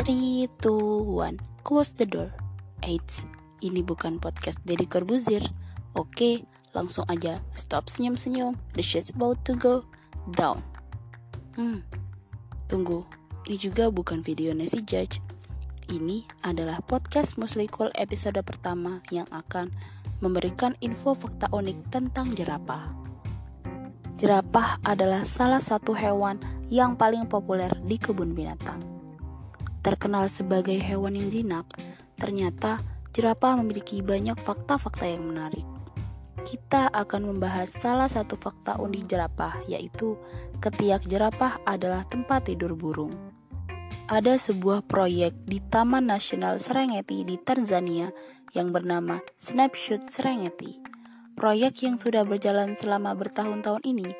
3, 2, 1 Close the door. Eits, ini bukan podcast dari Corbuzier. Oke, langsung aja. Stop senyum-senyum. The shit's about to go down. Hmm, tunggu. Ini juga bukan video Nancy Judge. Ini adalah podcast Musli Cool episode pertama Yang akan memberikan info fakta unik tentang jerapah. Jerapah adalah salah satu hewan yang paling populer di kebun binatang terkenal sebagai hewan yang jinak, ternyata jerapah memiliki banyak fakta-fakta yang menarik. Kita akan membahas salah satu fakta unik jerapah, yaitu ketiak jerapah adalah tempat tidur burung. Ada sebuah proyek di Taman Nasional Serengeti di Tanzania yang bernama Snapshot Serengeti. Proyek yang sudah berjalan selama bertahun-tahun ini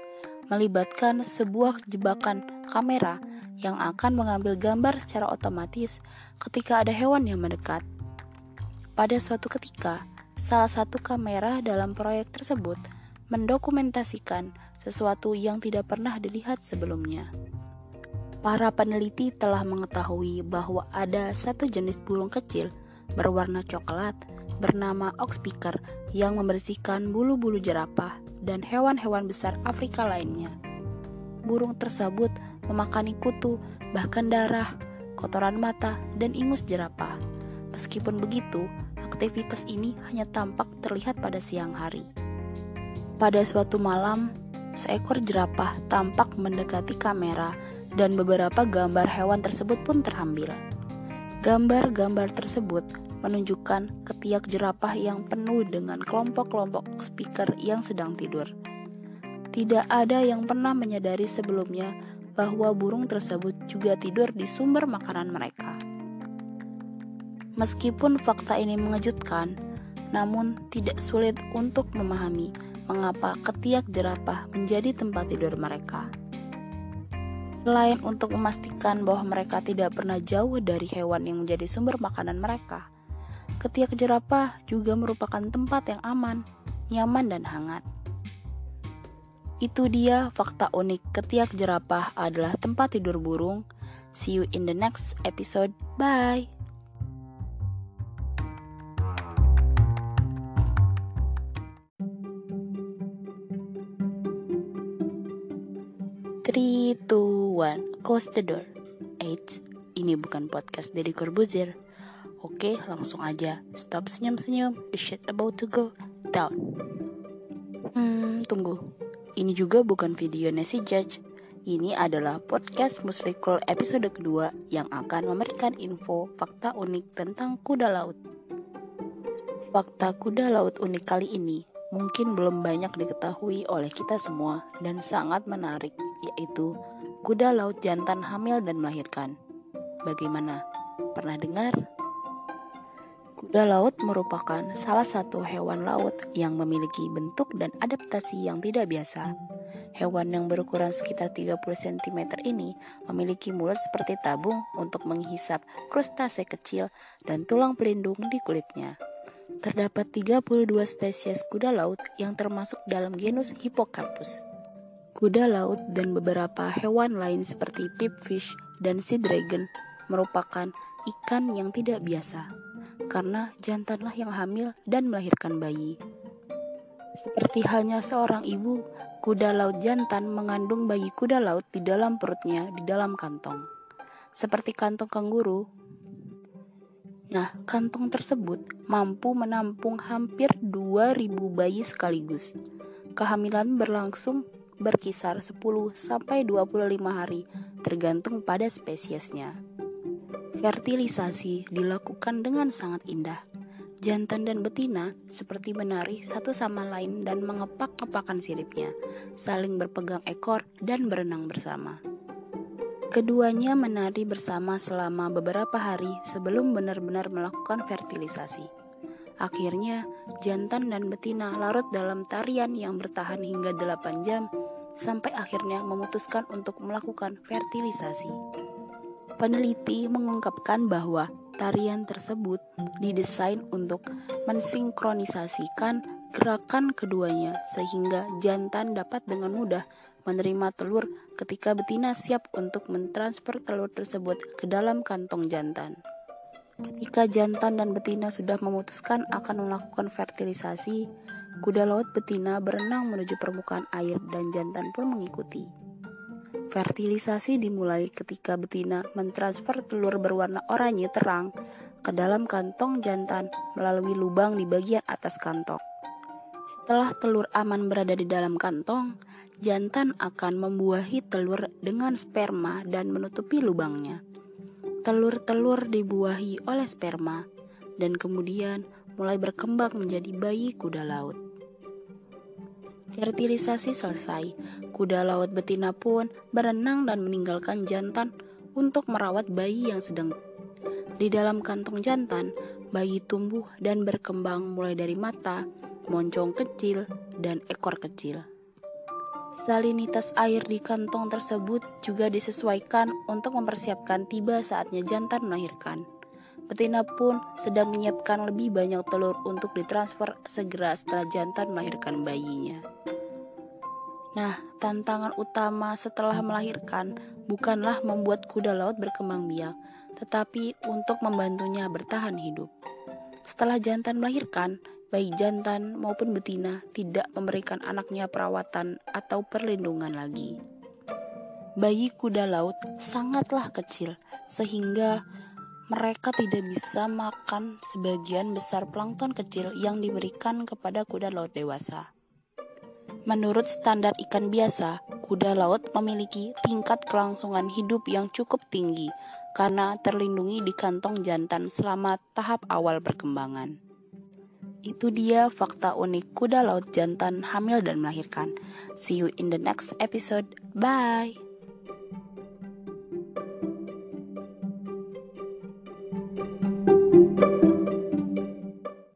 melibatkan sebuah jebakan kamera yang akan mengambil gambar secara otomatis ketika ada hewan yang mendekat. Pada suatu ketika, salah satu kamera dalam proyek tersebut mendokumentasikan sesuatu yang tidak pernah dilihat sebelumnya. Para peneliti telah mengetahui bahwa ada satu jenis burung kecil berwarna coklat bernama oxpecker yang membersihkan bulu-bulu jerapah dan hewan-hewan besar Afrika lainnya. Burung tersebut memakani kutu, bahkan darah, kotoran mata, dan ingus jerapah. Meskipun begitu, aktivitas ini hanya tampak terlihat pada siang hari. Pada suatu malam, seekor jerapah tampak mendekati kamera dan beberapa gambar hewan tersebut pun terambil. Gambar-gambar tersebut menunjukkan ketiak jerapah yang penuh dengan kelompok-kelompok speaker yang sedang tidur. Tidak ada yang pernah menyadari sebelumnya bahwa burung tersebut juga tidur di sumber makanan mereka. Meskipun fakta ini mengejutkan, namun tidak sulit untuk memahami mengapa ketiak jerapah menjadi tempat tidur mereka. Selain untuk memastikan bahwa mereka tidak pernah jauh dari hewan yang menjadi sumber makanan mereka, ketiak jerapah juga merupakan tempat yang aman, nyaman, dan hangat. Itu dia fakta unik ketiak jerapah adalah tempat tidur burung. See you in the next episode. Bye. Three, two, one, close the door. Eight, ini bukan podcast dari Corbuzier. Oke, langsung aja. Stop senyum-senyum. Shit about to go down. Hmm, tunggu. Ini juga bukan video Nancy Judge. Ini adalah podcast Musrikul episode kedua yang akan memberikan info fakta unik tentang kuda laut. Fakta kuda laut unik kali ini mungkin belum banyak diketahui oleh kita semua dan sangat menarik, yaitu kuda laut jantan hamil dan melahirkan. Bagaimana? Pernah dengar? Kuda laut merupakan salah satu hewan laut yang memiliki bentuk dan adaptasi yang tidak biasa. Hewan yang berukuran sekitar 30 cm ini memiliki mulut seperti tabung untuk menghisap krustase kecil dan tulang pelindung di kulitnya. Terdapat 32 spesies kuda laut yang termasuk dalam genus Hippocampus. Kuda laut dan beberapa hewan lain seperti pipfish dan sea dragon merupakan ikan yang tidak biasa karena jantanlah yang hamil dan melahirkan bayi. Seperti halnya seorang ibu, kuda laut jantan mengandung bayi kuda laut di dalam perutnya di dalam kantong. Seperti kantong kanguru. Nah, kantong tersebut mampu menampung hampir 2000 bayi sekaligus. Kehamilan berlangsung berkisar 10 sampai 25 hari tergantung pada spesiesnya. Fertilisasi dilakukan dengan sangat indah. Jantan dan betina seperti menari satu sama lain dan mengepak-kepakan siripnya, saling berpegang ekor dan berenang bersama. Keduanya menari bersama selama beberapa hari sebelum benar-benar melakukan fertilisasi. Akhirnya, jantan dan betina larut dalam tarian yang bertahan hingga 8 jam sampai akhirnya memutuskan untuk melakukan fertilisasi. Peneliti mengungkapkan bahwa tarian tersebut didesain untuk mensinkronisasikan gerakan keduanya sehingga jantan dapat dengan mudah menerima telur ketika betina siap untuk mentransfer telur tersebut ke dalam kantong jantan. Ketika jantan dan betina sudah memutuskan akan melakukan fertilisasi, kuda laut betina berenang menuju permukaan air dan jantan pun mengikuti. Fertilisasi dimulai ketika betina mentransfer telur berwarna oranye terang ke dalam kantong jantan melalui lubang di bagian atas kantong. Setelah telur aman berada di dalam kantong, jantan akan membuahi telur dengan sperma dan menutupi lubangnya. Telur-telur dibuahi oleh sperma dan kemudian mulai berkembang menjadi bayi kuda laut. Fertilisasi selesai, kuda laut betina pun berenang dan meninggalkan jantan untuk merawat bayi yang sedang di dalam kantong jantan. Bayi tumbuh dan berkembang mulai dari mata, moncong kecil, dan ekor kecil. Salinitas air di kantong tersebut juga disesuaikan untuk mempersiapkan tiba saatnya jantan melahirkan. Betina pun sedang menyiapkan lebih banyak telur untuk ditransfer segera setelah jantan melahirkan bayinya. Nah, tantangan utama setelah melahirkan bukanlah membuat kuda laut berkembang biak, tetapi untuk membantunya bertahan hidup. Setelah jantan melahirkan, baik jantan maupun betina tidak memberikan anaknya perawatan atau perlindungan lagi. Bayi kuda laut sangatlah kecil, sehingga mereka tidak bisa makan sebagian besar plankton kecil yang diberikan kepada kuda laut dewasa. Menurut standar ikan biasa, kuda laut memiliki tingkat kelangsungan hidup yang cukup tinggi karena terlindungi di kantong jantan selama tahap awal perkembangan. Itu dia fakta unik kuda laut jantan hamil dan melahirkan. See you in the next episode. Bye.